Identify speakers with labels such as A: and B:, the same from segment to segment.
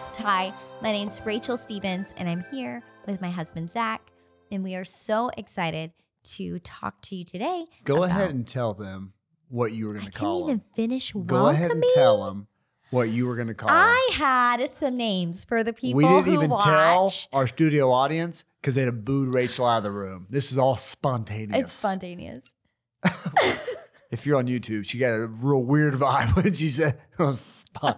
A: podcast. Hi, my name's Rachel Stephens, and I'm here with my husband, Zac. And we are so excited to talk to you today.
B: Go ahead and tell them what you were going to call
A: can't even
B: them.
A: finish
B: Go ahead and tell them what you were going to call
A: I had some names for the
B: them.
A: people
B: We didn't
A: who
B: even
A: watch.
B: tell our studio audience because they'd have booed Rachel out of the room. This is all spontaneous.
A: It's spontaneous.
B: If you're on YouTube, she got a real weird vibe when she said it was spon-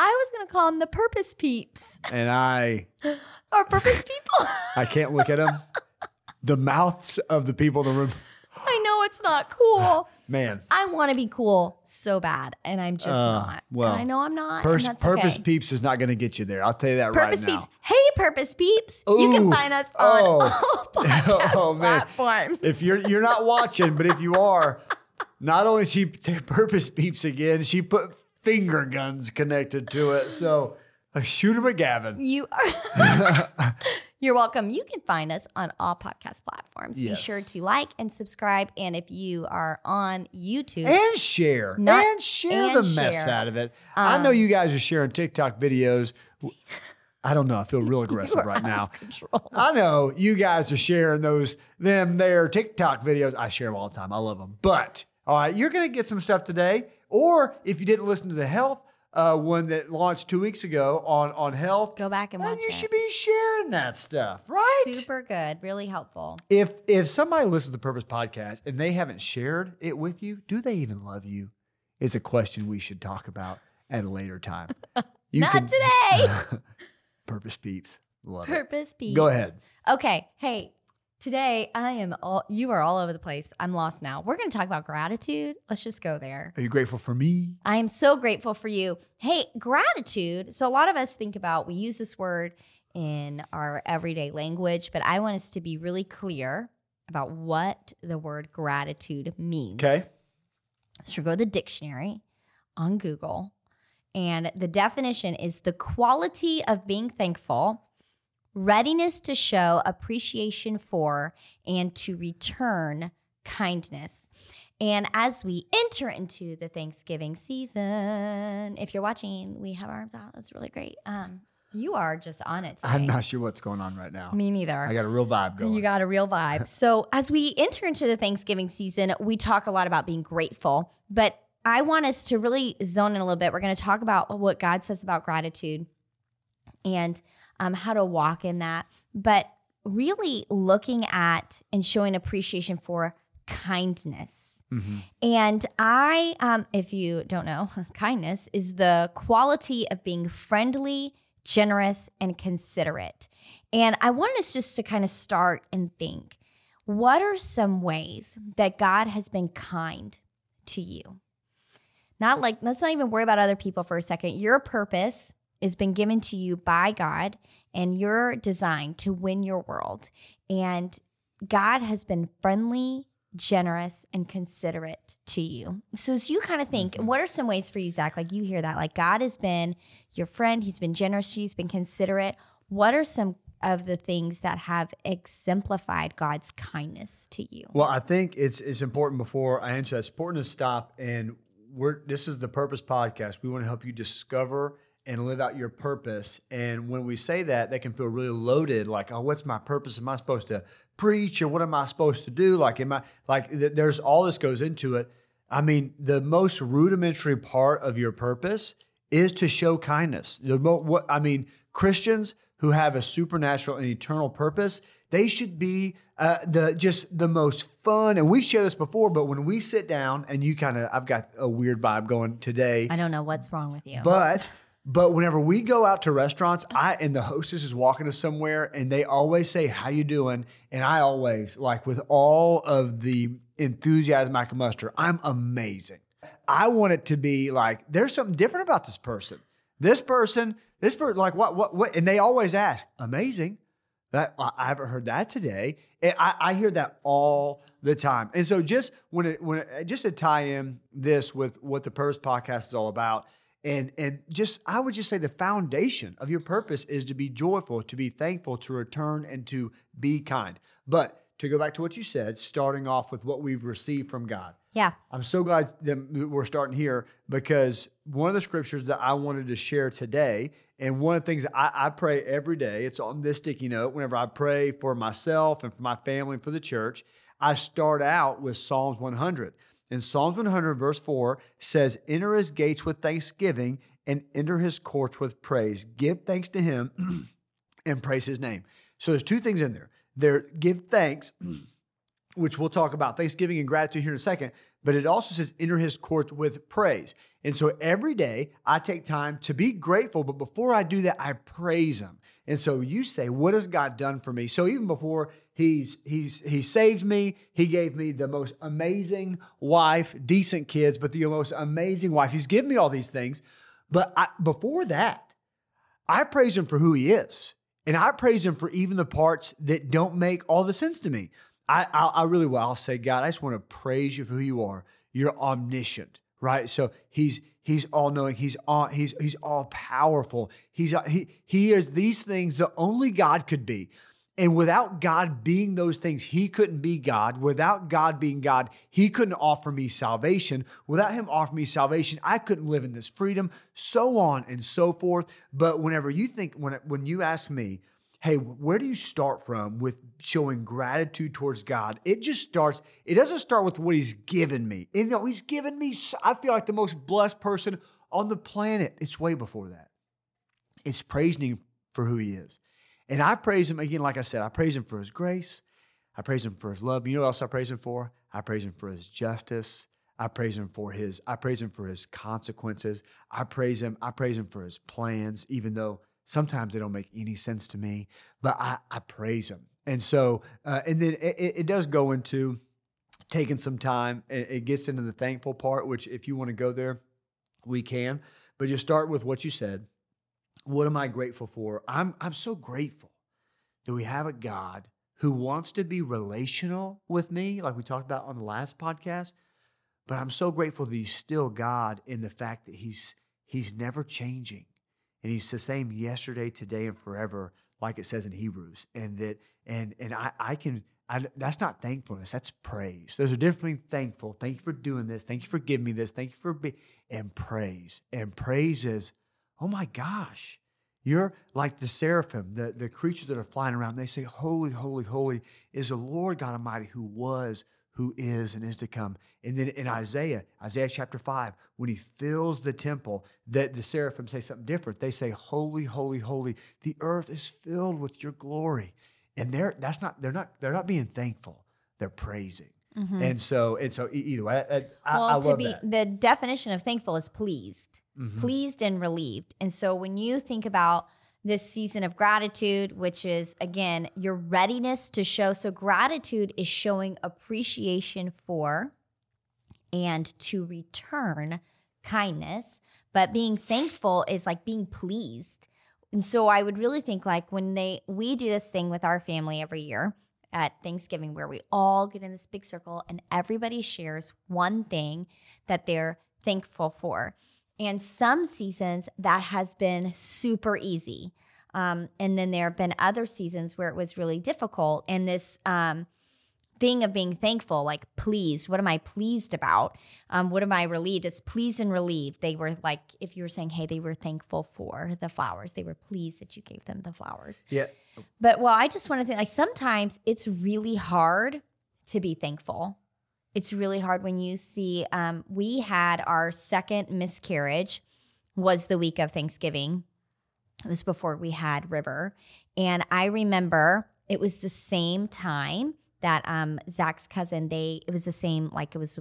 A: I was gonna call them the purpose peeps
B: and I
A: or purpose people.
B: I can't look at them. The mouths of the people in the room.
A: I know it's not cool.
B: Man,
A: I want to be cool so bad, and I'm just
B: Uh,
A: not.
B: well,
A: And I know I'm not.
B: pers-
A: and that's
B: purpose
A: okay.
B: peeps is not going to get you there. I'll tell you that
A: Purpose
B: right now.
A: Purpose peeps. Hey, Purpose Peeps. you can
B: Ooh.
A: find us on
B: Oh.
A: all podcast
B: Oh, man.
A: platforms.
B: if you're you're not watching, but if you are, not only she t- purpose Peeps again, she put finger guns connected to it. So a shooter McGavin.
A: You are. You're welcome. You can find us on all podcast platforms. Be sure to like and subscribe. And if you are on YouTube,
B: And share.
A: Not-
B: and share
A: and
B: the mess out of it. I know um, you guys are sharing TikTok videos. I don't know. I feel real aggressive right now. I know you guys are sharing those them their TikTok videos. I share them all the time. I love them. But all right, you're gonna get some stuff today. Or if you didn't listen to the health uh, one that launched two weeks ago on on health,
A: Go back and
B: then
A: watch
B: you
A: it.
B: should be sharing that stuff, right?
A: Super good. Really helpful.
B: If if somebody listens to the Purpose podcast and they haven't shared it with you, do they even love you? Is a question we should talk about at a later time. You
A: Not
B: can-
A: today.
B: Purpose peeps. Love it.
A: Purpose Peeps.
B: Go ahead.
A: Okay. Hey, today I am all, you are all over the place. I'm lost now. We're going to talk about gratitude. Let's just go there.
B: Are you grateful for me?
A: I am so grateful for you. Hey, gratitude. So, a lot of us think about, we use this word in our everyday language, but I want us to be really clear about what the word gratitude means.
B: Okay.
A: So, go to the dictionary on Google, and the definition is the quality of being thankful, readiness to show appreciation for, and to return kindness. And as we enter into the Thanksgiving season, if you're watching, we have our arms out. That's really great. Um, you are just on it. Today.
B: I'm not sure what's going on right now.
A: Me neither.
B: I got a real vibe going.
A: You got a real vibe. so, as we enter into the Thanksgiving season, we talk a lot about being grateful, but I want us to really zone in a little bit. We're going to talk about what God says about gratitude and um, how to walk in that, but really looking at and showing appreciation for kindness.
B: Mhm.
A: And I, um, if you don't know, kindness is the quality of being friendly, generous, and considerate. And I want us just to kind of start and think what are some ways that God has been kind to you? Not like, let's not even worry about other people for a second. Your purpose has been given to you by God, and you're designed to win your world. And God has been friendly, generous, and considerate to you. So as you kind of think, mm-hmm. what are some ways for you, Zac? Like you hear that, like God has been your friend, He's been generous to you, He's been considerate. What are some of the things that have exemplified God's kindness to you?
B: Well, I think it's it's important before I answer that. It's important to stop and we're this is the Purpose Podcast. We want to help you discover and live out your purpose. And when we say that, that can feel really loaded. Like, oh, what's my purpose? Am I supposed to preach or what am I supposed to do? Like, am I like? th- There's all this goes into it. I mean, the most rudimentary part of your purpose is to show kindness. The mo- what I mean, Christians who have a supernatural and eternal purpose, they should be uh, the just the most fun. And we've shared this before, but when we sit down and you kind of, I've got a weird vibe going today,
A: I don't know what's wrong with you.
B: but but whenever we go out to restaurants, I and the hostess is walking us somewhere, and they always say, "How you doing?" And I always like with all of the enthusiasm I can muster, I'm amazing. I want it to be like there's something different about this person. This person, this person, like what, what, what? And they always ask, "Amazing." That I haven't heard that today. I, I hear that all the time. And so just when it when it, just to tie in this with what the Purpose Podcast is all about, and and just I would just say the foundation of your purpose is to be joyful, to be thankful, to return and to be kind. But to go back to what you said, starting off with what we've received from God.
A: Yeah.
B: I'm so glad that we're starting here because one of the scriptures that I wanted to share today, and one of the things I, I pray every day, it's on this sticky note. Whenever I pray for myself and for my family and for the church, I start out with Psalms 100. And Psalms 100, verse 4 says, Enter his gates with thanksgiving and enter his courts with praise. Give thanks to him and praise his name. So there's two things in there. There, give thanks, which we'll talk about thanksgiving and gratitude here in a second, but it also says enter his courts with praise. And so every day I take time to be grateful, but before I do that, I praise him. And so you say, what has God done for me? So even before he's he's he saved me, he gave me the most amazing wife, decent kids, but the most amazing wife. He's given me all these things. But I, before that, I praise him for who he is. And I praise him for even the parts that don't make all the sense to me. I, I, I really will. I'll say, God, I just want to praise you for who you are. You're omniscient, right? So he's he's all knowing. He's all he's he's all powerful. He's he he is these things that only God could be. And without God being those things, he couldn't be God. Without God being God, he couldn't offer me salvation. Without him offering me salvation, I couldn't live in this freedom, so on and so forth. But whenever you think, when, when you ask me, hey, where do you start from with showing gratitude towards God? It just starts, it doesn't start with what he's given me. And, you know, he's given me, I feel like the most blessed person on the planet. It's way before that. It's praising him for who he is. And I praise him again, like I said, I praise him for his grace. I praise him for his love. You know what else I praise him for? I praise him for his justice. I praise him for his, I praise him for his consequences. I praise him, I praise him for his plans, even though sometimes they don't make any sense to me. But I, I praise him. And so, uh, and then it, it, does go into taking some time. It, it gets into the thankful part, which if you want to go there, we can. But just start with what you said what am I grateful for? I'm, I'm so grateful that we have a God who wants to be relational with me, like we talked about on the last podcast. But I'm so grateful that He's still God in the fact that He's He's never changing. And He's the same yesterday, today, and forever, like it says in Hebrews. And that and and I, I can I, that's not thankfulness. That's praise. There's a difference between thankful. Thank you for doing this. Thank you for giving me this. Thank you for being and praise. And praise is oh my gosh, you're like the seraphim, the, the creatures that are flying around. They say, Holy, holy, holy is the Lord God Almighty who was, who is, and is to come. And then in Isaiah, Isaiah chapter 5, when he fills the temple, that the seraphim say something different. They say, Holy, holy, holy. The earth is filled with your glory. And they're that's not, they're not, they're not being thankful. They're praising. Mm-hmm. And so, and so either way, I, I,
A: well,
B: I
A: to be
B: that.
A: the definition of thankful is pleased, mm-hmm. pleased and relieved. And so, when you think about this season of gratitude, which is again your readiness to show, so gratitude is showing appreciation for and to return kindness, but being thankful is like being pleased. And so, I would really think like when they we do this thing with our family every year at Thanksgiving where we all get in this big circle and everybody shares one thing that they're thankful for. And some seasons that has been super easy. Um, and then there have been other seasons where it was really difficult. And this um, thing of being thankful, like pleased. What am I pleased about? Um, what am I relieved? It's pleased and relieved. They were like, if you were saying, hey, they were thankful for the flowers. They were pleased that you gave them the flowers.
B: Yeah.
A: But well, I just want to think like sometimes it's really hard to be thankful. It's really hard when you see. Um, we had our second miscarriage was the week of Thanksgiving. It was before we had River, and I remember it was the same time that um Zac's cousin, they it was the same, like it was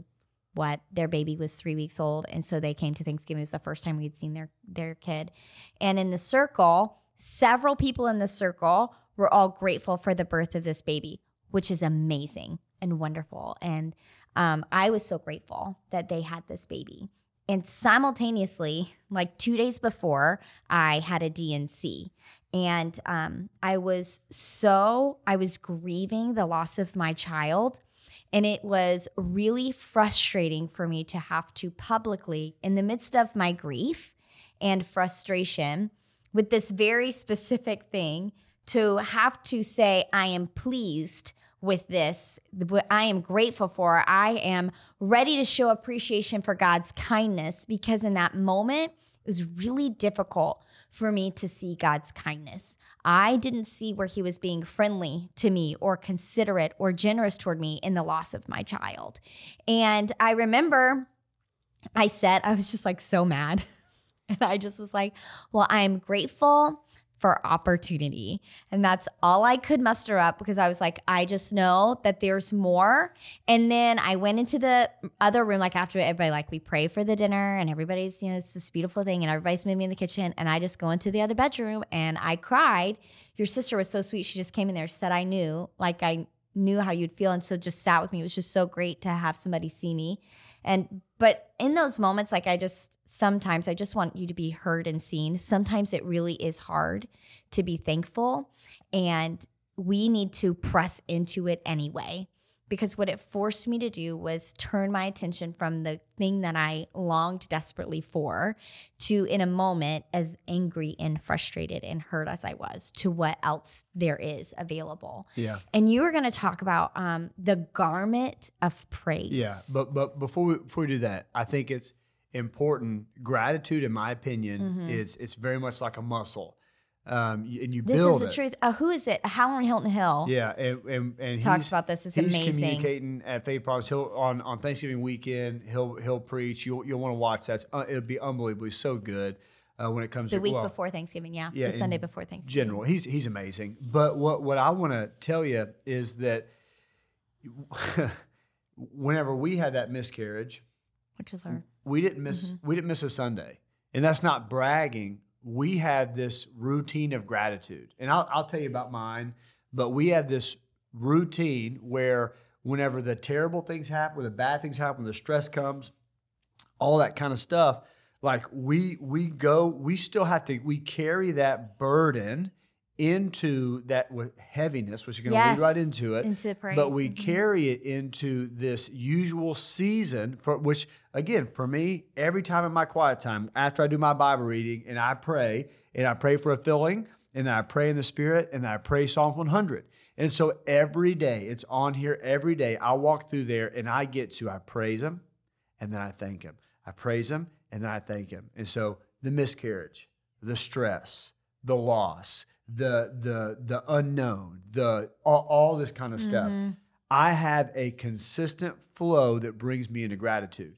A: what their baby was three weeks old. And so they came to Thanksgiving. It was the first time we'd seen their their kid. And in the circle, several people in the circle were all grateful for the birth of this baby, which is amazing and wonderful. And um, I was so grateful that they had this baby. And simultaneously, like two days before, I had a D&C. And um, I was so, I was grieving the loss of my child. And it was really frustrating for me to have to publicly, in the midst of my grief and frustration, with this very specific thing, to have to say, I am pleased with this, what I am grateful for. I am ready to show appreciation for God's kindness because in that moment, it was really difficult for me to see God's kindness. I didn't see where He was being friendly to me or considerate or generous toward me in the loss of my child. And I remember I said, I was just like so mad. And I just was like, well, I'm grateful for opportunity. And that's all I could muster up because I was like, I just know that there's more. And then I went into the other room, like after everybody, like we pray for the dinner and everybody's, you know, it's this beautiful thing. And everybody's maybe in the kitchen. And I just go into the other bedroom and I cried. Your sister was so sweet. She just came in there. She said, I knew, like, I knew how you'd feel. And so just sat with me. It was just so great to have somebody see me. And but in those moments, like I just sometimes I just want you to be heard and seen. Sometimes it really is hard to be thankful. And we need to press into it anyway because what it forced me to do was turn my attention from the thing that I longed desperately for to, in a moment, as angry and frustrated and hurt as I was, to what else there is available.
B: Yeah.
A: And you were going to talk about um, the garment of praise.
B: Yeah, but but before we before we do that, I think it's important. Gratitude, in my opinion,
A: Mm-hmm.
B: is it's very much like a muscle, um, and you
A: this
B: build
A: is the
B: it.
A: truth. Uh, who is it? Howard Hilton Hill.
B: Yeah, and and, and
A: Talks about this. It's
B: he's
A: amazing.
B: communicating at Faith Promise. He'll on on Thanksgiving weekend. He'll he'll preach. You'll you'll want to watch that. Uh, it'll be unbelievably so good uh, when it comes
A: The
B: to the
A: week
B: well,
A: before Thanksgiving, yeah.
B: yeah,
A: the Sunday before Thanksgiving.
B: general. He's he's amazing. But what what I want to tell you is that whenever we had that miscarriage,
A: Which is our
B: we didn't miss
A: Mm-hmm.
B: we didn't miss a Sunday, and that's not bragging. We had this routine of gratitude, and I'll I'll tell you about mine. But we had this routine where whenever the terrible things happen, when the bad things happen, when the stress comes, all that kind of stuff, like we we go, we still have to we carry that burden into that heaviness, which you're going to lead right into it.
A: into praise.
B: But we
A: Mhm.
B: carry it into this usual season for which again for me every time in my quiet time after I do my Bible reading and I pray and I pray for a filling and I pray in the spirit and I pray Psalm 100. And so every day it's on here every day I walk through there and I get to I praise him and then I thank him. I praise him and then I thank him. And so the miscarriage, the stress, the loss, the the the unknown, the all, all this kind of stuff. Mm-hmm. I have a consistent flow that brings me into gratitude.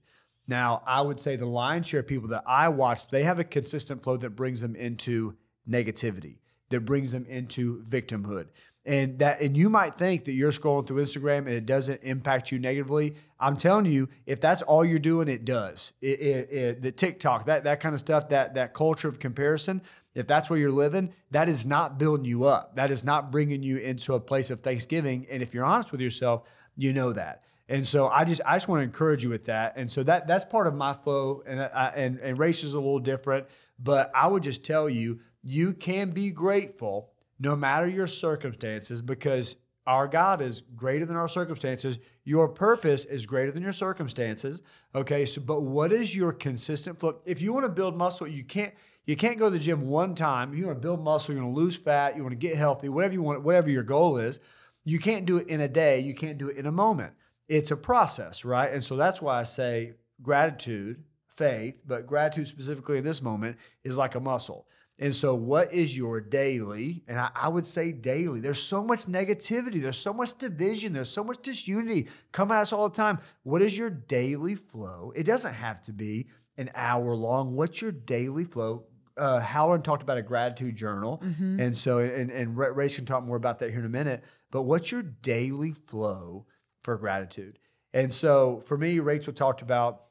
B: Now, I would say the lion's share of people that I watch, they have a consistent flow that brings them into negativity, that brings them into victimhood. And that and you might think that you're scrolling through Instagram and it doesn't impact you negatively. I'm telling you, if that's all you're doing, it does. It, it, it, the TikTok, that that kind of stuff, that that culture of comparison, if that's where you're living, that is not building you up. That is not bringing you into a place of thanksgiving. And if you're honest with yourself, you know that. And so I just I just want to encourage you with that. And so that that's part of my flow. And I, and and race is a little different, but I would just tell you you can be grateful no matter your circumstances because our God is greater than our circumstances. Your purpose is greater than your circumstances. Okay, so but what is your consistent flow? If you want to build muscle, you can't you can't go to the gym one time. You want to build muscle, you want to lose fat, you want to get healthy, whatever you want, whatever your goal is. You can't do it in a day. You can't do it in a moment. It's a process, right? And so that's why I say gratitude, faith, but gratitude specifically in this moment is like a muscle. And so, what is your daily? And I, I, would say daily. There's so much negativity. There's so much division. There's so much disunity coming at us all the time. What is your daily flow? It doesn't have to be an hour long. What's your daily flow? Uh, Halloran talked about a gratitude journal,
A: Mm-hmm.
B: and so and and Rach can talk more about that here in a minute. But what's your daily flow for gratitude? And so for me, Rachel talked about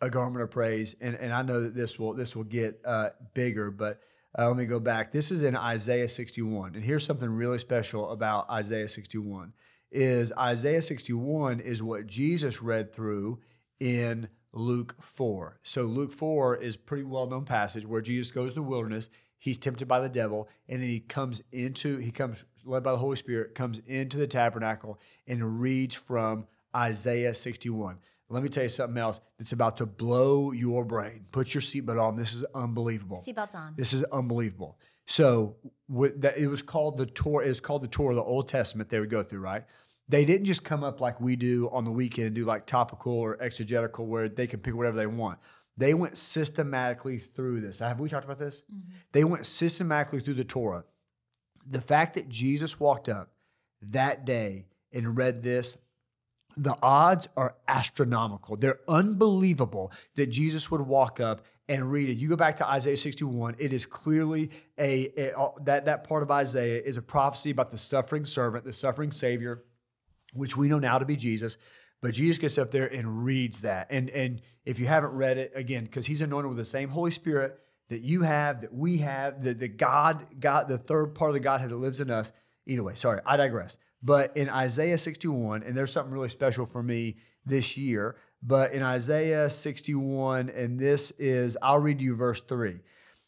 B: a garment of praise, and, and I know that this will this will get uh, bigger, but uh, let me go back. This is in Isaiah 61, and here's something really special about Isaiah 61. Is Isaiah 61 is what Jesus read through in Luke 4. So Luke 4 is a pretty well known passage where Jesus goes to the wilderness. He's tempted by the devil, and then he comes into he comes led by the Holy Spirit, comes into the tabernacle and reads from Isaiah 61. Let me tell you something else that's about to blow your brain. Put your seatbelt on. This is unbelievable.
A: Seatbelts on.
B: This is unbelievable. So with that, it was called the Torah. It was called the Torah, the Old Testament. They would go through right, they didn't just come up like we do on the weekend and do like topical or exegetical where they can pick whatever they want. They went systematically through this. Have we talked about this? Mm-hmm. They went systematically through the Torah. The fact that Jesus walked up that day and read this, the odds are astronomical. They're unbelievable that Jesus would walk up and read it. You go back to Isaiah 61, it is clearly a, a that that part of Isaiah is a prophecy about the suffering servant, the suffering savior which we know now to be Jesus. But Jesus gets up there and reads that. And, and if you haven't read it, again, because he's anointed with the same Holy Spirit that you have, that we have, that the God, God, the third part of the Godhead that lives in us. Either way, sorry, I digress. But in Isaiah 61, and there's something really special for me this year, but in Isaiah 61, and this is, I'll read you verse 3.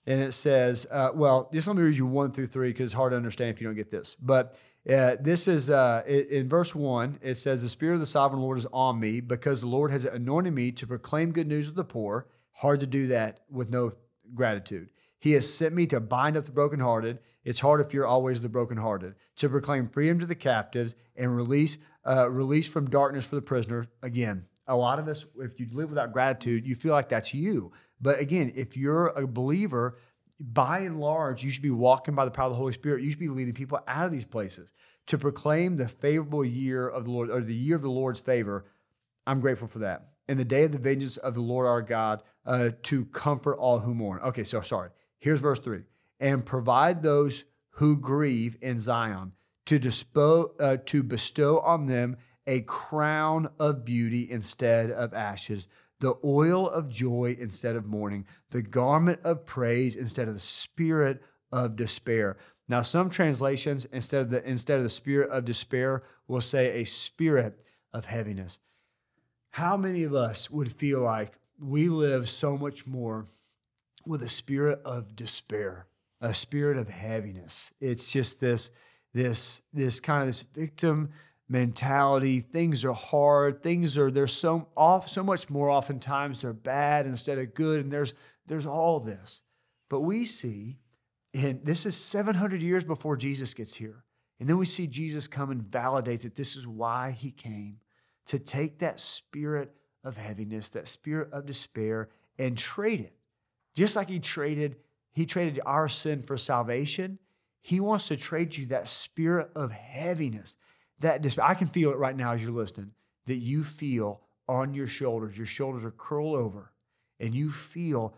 B: And it says, uh, well, just let me read you 1 through 3 because it's hard to understand if you don't get this. But uh, this is uh, in verse 1, it says, The Spirit of the sovereign Lord is on me because the Lord has anointed me to proclaim good news to the poor. Hard to do that with no gratitude. He has sent me to bind up the brokenhearted. It's hard if you're always the brokenhearted. To proclaim freedom to the captives and release, uh, release from darkness for the prisoner. Again, a lot of us, if you live without gratitude, you feel like that's you. But again, if you're a believer, by and large, you should be walking by the power of the Holy Spirit. You should be leading people out of these places to proclaim the favorable year of the Lord or the year of the Lord's favor. I'm grateful for that. In the day of the vengeance of the Lord our God, uh, to comfort all who mourn. Okay, so sorry. Here's verse three. And provide those who grieve in Zion to, dispo, uh, to bestow on them a crown of beauty instead of ashes, the oil of joy instead of mourning, the garment of praise instead of the spirit of despair. Now, some translations instead of the instead of the spirit of despair will say a spirit of heaviness. How many of us would feel like we live so much more with a spirit of despair, a spirit of heaviness? It's just this this this kind of this victim mentality. Things are hard. Things are there's so off so much more oftentimes they're bad instead of good. And there's there's all this. But we see, and this is 700 years before Jesus gets here. And then we see Jesus come and validate that this is why he came to take that spirit of heaviness, that spirit of despair, and trade it. Just like he traded, he traded our sin for salvation. He wants to trade you that spirit of heaviness, that. I can feel it right now as you're listening, that you feel on your shoulders. Your shoulders are curled over, and you feel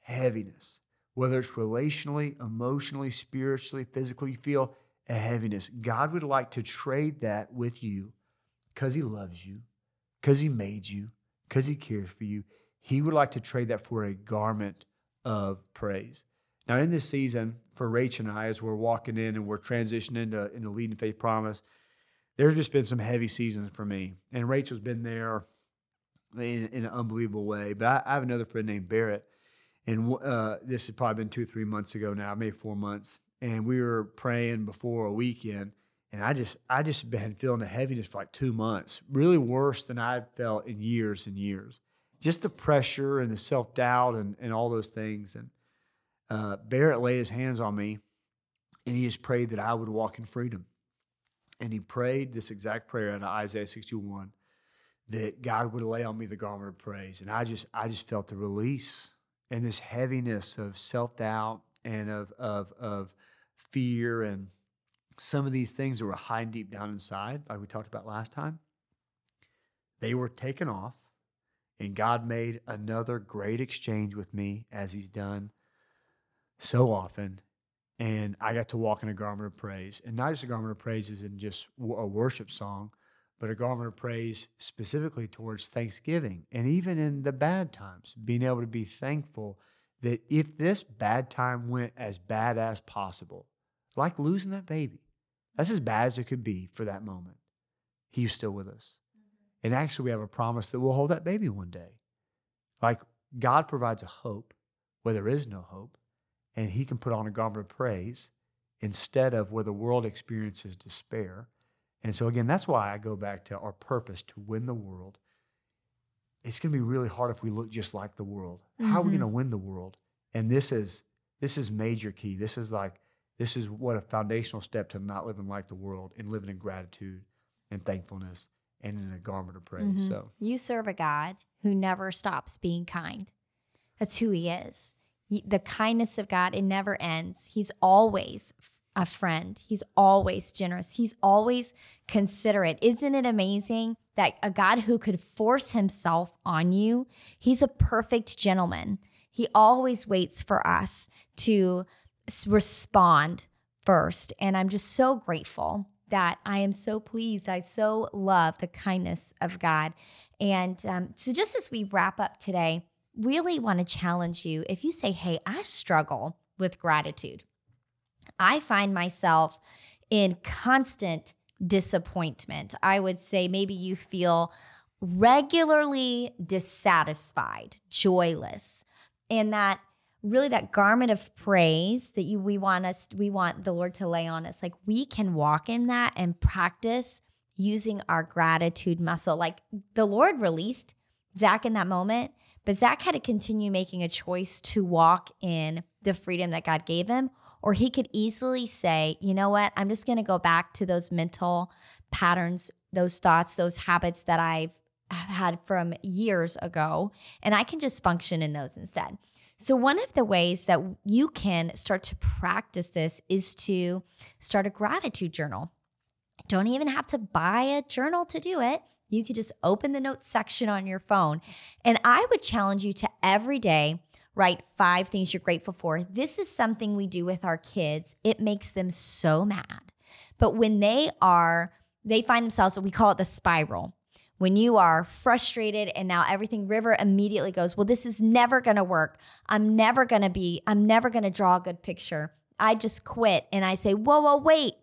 B: heaviness, whether it's relationally, emotionally, spiritually, physically, you feel a heaviness. God would like to trade that with you because He loves you, because He made you, because He cares for you. He would like to trade that for a garment of praise. Now, in this season, for Rach and I, as we're walking in and we're transitioning into, into leading faith promise, there's just been some heavy seasons for me. And Rachel's been there in, in an unbelievable way. But I, I, have another friend named Barrett. And uh, this has probably been two, three months ago now, maybe four months. And we were praying before a weekend. And I just, I just been feeling the heaviness for like two months, really worse than I'd felt in years and years. Just the pressure and the self doubt and, and all those things. And uh, Barrett laid his hands on me and he just prayed that I would walk in freedom. And he prayed this exact prayer out of Isaiah 61 that God would lay on me the garment of praise. And I just I just felt the release and this heaviness of self-doubt and of of of fear and some of these things that were hiding deep down inside, like we talked about last time, they were taken off. And God made another great exchange with me as He's done so often and I got to walk in a garment of praise, and not just a garment of praise is in just a worship song, but a garment of praise specifically towards Thanksgiving, and even in the bad times, being able to be thankful that if this bad time went as bad as possible, like losing that baby, that's as bad as it could be for that moment. He's still with us. Mm-hmm. And actually, we have a promise that we'll hold that baby one day. Like God provides a hope where there is no hope and he can put on a garment of praise instead of where the world experiences despair. And so, again, that's why I go back to our purpose to win the world. It's going to be really hard if we look just like the world. Mm-hmm. How are we going to win the world? And this is this is major key. This is like this is what a foundational step to not living like the world and living in gratitude and thankfulness and in a garment of praise. Mm-hmm. So
A: you serve a God who never stops being kind. That's who he is. The kindness of God, it never ends. He's always a friend. He's always generous. He's always considerate. Isn't it amazing that a God who could force himself on you, he's a perfect gentleman. He always waits for us to respond first. And I'm just so grateful that I am so pleased. I so love the kindness of God. And um, so, just as we wrap up today, really want to challenge you if you say, Hey, I struggle with gratitude, I find myself in constant disappointment. I would say maybe you feel regularly dissatisfied, joyless, and that really that garment of praise that you we want us we want the Lord to lay on us. Like we can walk in that and practice using our gratitude muscle. Like the Lord released Zac in that moment, but Zac had to continue making a choice to walk in the freedom that God gave him. Or he could easily say, you know what, I'm just gonna go back to those mental patterns, those thoughts, those habits that I've had from years ago, and I can just function in those instead. So, one of the ways that you can start to practice this is to start a gratitude journal. Don't even have to buy a journal to do it. You could just open the notes section on your phone. And I would challenge you to every day write five things you're grateful for. This is something we do with our kids. It makes them so mad. But when they are, they find themselves, we call it the spiral when you are frustrated and now everything river immediately goes well this is never going to work. I'm never going to be i'm never going to draw a good picture. I just quit and i say whoa whoa wait.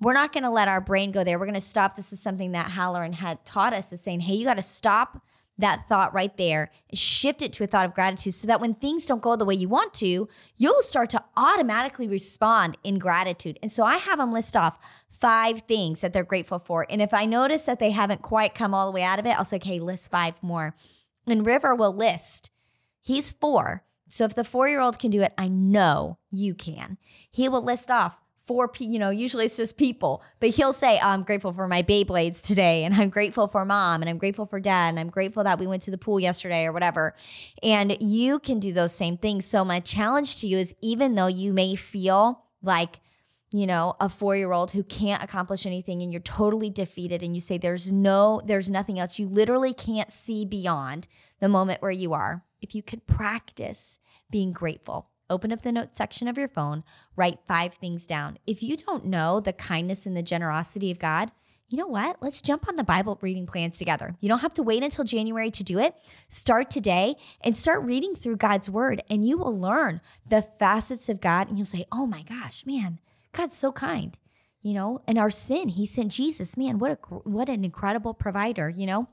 A: We're not going to let our brain go there. We're going to stop. This is something that halloran had taught us is saying hey you got to stop that thought right there, shift it to a thought of gratitude so that when things don't go the way you want to, you'll start to automatically respond in gratitude. And so I have them list off five things that they're grateful for. And if I notice that they haven't quite come all the way out of it, I'll say, okay, list five more. And River will list. He's four. So if the four year old can do it, I know you can. He will list off for you know usually it's just people but he'll say oh, i'm grateful for my beyblades today and i'm grateful for mom and i'm grateful for dad and i'm grateful that we went to the pool yesterday or whatever and you can do those same things so my challenge to you is even though you may feel like you know a four year old who can't accomplish anything and you're totally defeated and you say there's no there's nothing else you literally can't see beyond the moment where you are if you could practice being grateful open up the notes section of your phone, write five things down. If you don't know the kindness and the generosity of God, you know what? Let's jump on the Bible reading plans together. You don't have to wait until January to do it. Start today and start reading through God's word, and you will learn the facets of God. And you'll say, oh my gosh, man, God's so kind. You know, and our sin, He sent Jesus. Man, what a what an incredible provider. You know,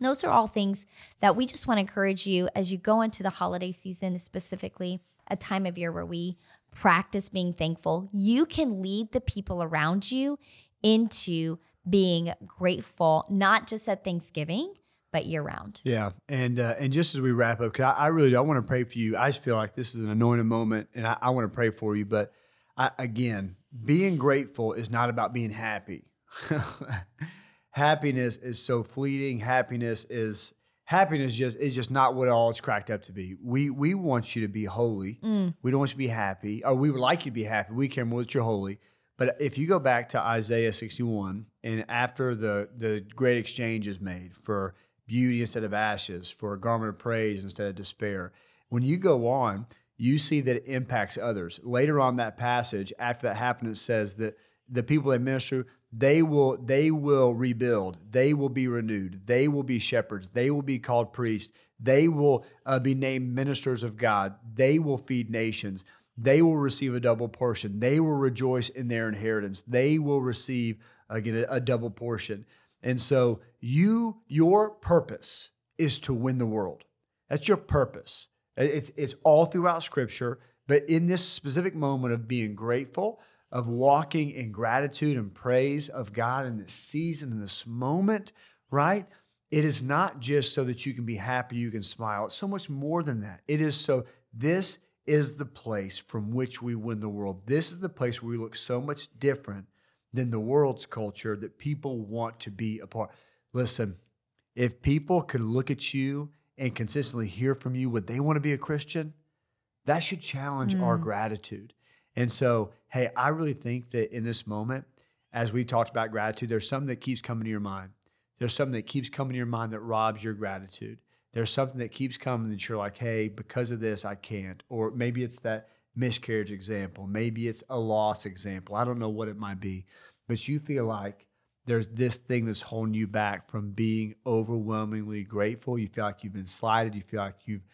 A: those are all things that we just want to encourage you as you go into the holiday season, specifically a time of year where we practice being thankful, you can lead the people around you into being grateful, not just at Thanksgiving, but year round.
B: Yeah, and uh, and just as we wrap up, because I, I, really do, I want to pray for you. I just feel like this is an anointed moment, and I, I want to pray for you. But I, again, being grateful is not about being happy. Happiness is so fleeting. Happiness is happiness just is just not what all it's cracked up to be. We we want you to be holy. Mm. We don't want you to be happy, or we would like you to be happy. We care more that you're holy. But if you go back to Isaiah 61, and after the the great exchange is made for beauty instead of ashes, for a garment of praise instead of despair, when you go on, you see that it impacts others. Later on that passage, after that happened, it says that the people they minister they will they will rebuild. They will be renewed. They will be shepherds. They will be called priests. They will uh, be named ministers of god. They will feed nations. They will receive a double portion. They will rejoice in their inheritance. They will receive again a, a double portion. And so you your purpose is to win the world. That's your purpose it's, it's all throughout scripture but in this specific moment of being grateful of walking in gratitude and praise of God in this season, in this moment, right? It is not just so that you can be happy, you can smile. It's so much more than that. It is so, this is the place from which we win the world. This is the place where we look so much different than the world's culture that people want to be a part. Listen, if people can look at you and consistently hear from you would they want to be a Christian, that should challenge mm. our gratitude. And so, hey, I really think that in this moment, as we talked about gratitude, there's something that keeps coming to your mind. There's something that keeps coming to your mind that robs your gratitude. There's something that keeps coming that you're like, hey, because of this, I can't. Or maybe it's that miscarriage example. Maybe it's a loss example. I don't know what it might be. But you feel like there's this thing that's holding you back from being overwhelmingly grateful. You feel like you've been slighted. You feel like you've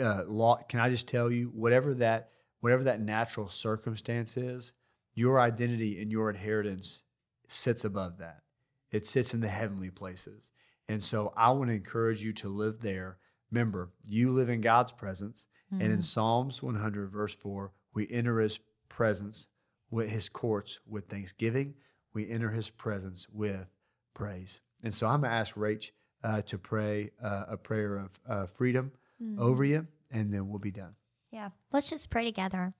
B: uh, lost. Can I just tell you, whatever that whatever that natural circumstance is, your identity and your inheritance sits above that. It sits in the heavenly places. And so I want to encourage you to live there. Remember, you live in God's presence. Mm-hmm. And in mm. Psalms 100, verse 4, we enter his presence with his courts with thanksgiving. We enter his presence with praise. And so I'm going to ask Rach uh, to pray uh, a prayer of uh, freedom mm-hmm. over you, and then we'll be done.
A: Yeah. Let's just pray together.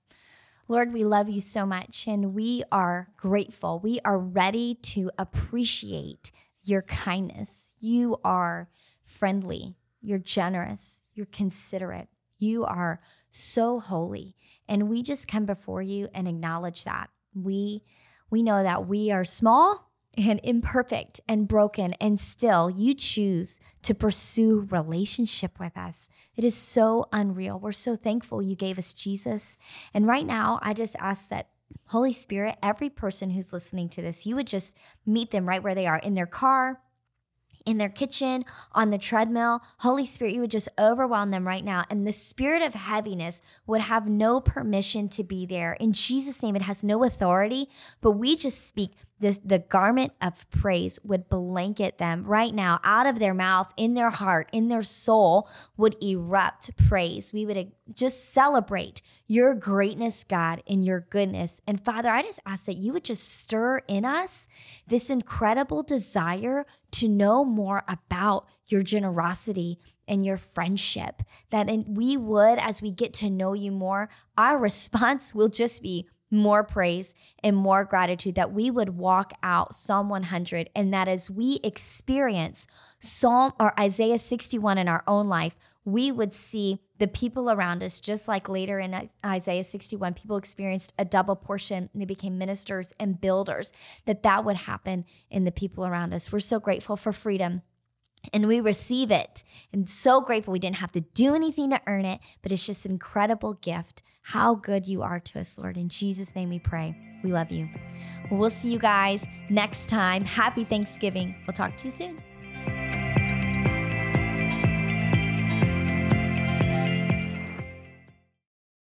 A: Lord, we love you so much and we are grateful. We are ready to appreciate your kindness. You are friendly, you're generous, you're considerate, you are so holy. And we just come before you and acknowledge that. We we know that we are small and imperfect and broken, and still you choose to pursue relationship with us. It is so unreal. We're so thankful you gave us Jesus. And right now, I just ask that Holy Spirit, every person who's listening to this, you would just meet them right where they are in their car, in their kitchen, on the treadmill. Holy Spirit, you would just overwhelm them right now. And the spirit of heaviness would have no permission to be there. In Jesus' name, it has no authority, but we just speak the, the garment of praise would blanket them right now out of their mouth, in their heart, in their soul would erupt praise. We would uh, just celebrate your greatness, God, and your goodness. And Father, I just ask that you would just stir in us this incredible desire to know more about your generosity and your friendship. That we would, as we get to know you more, our response will just be, more praise and more gratitude that we would walk out Psalm 100 and that as we experience Psalm or Isaiah 61 in our own life, we would see the people around us, just like later in Isaiah 61, people experienced a double portion and they became ministers and builders, that that would happen in the people around us. We're so grateful for freedom and we receive it. And so grateful we didn't have to do anything to earn it, but it's just an incredible gift. How good you are to us, Lord. In Jesus' name we pray. We love you. We'll see you guys next time. Happy Thanksgiving. We'll talk to you soon.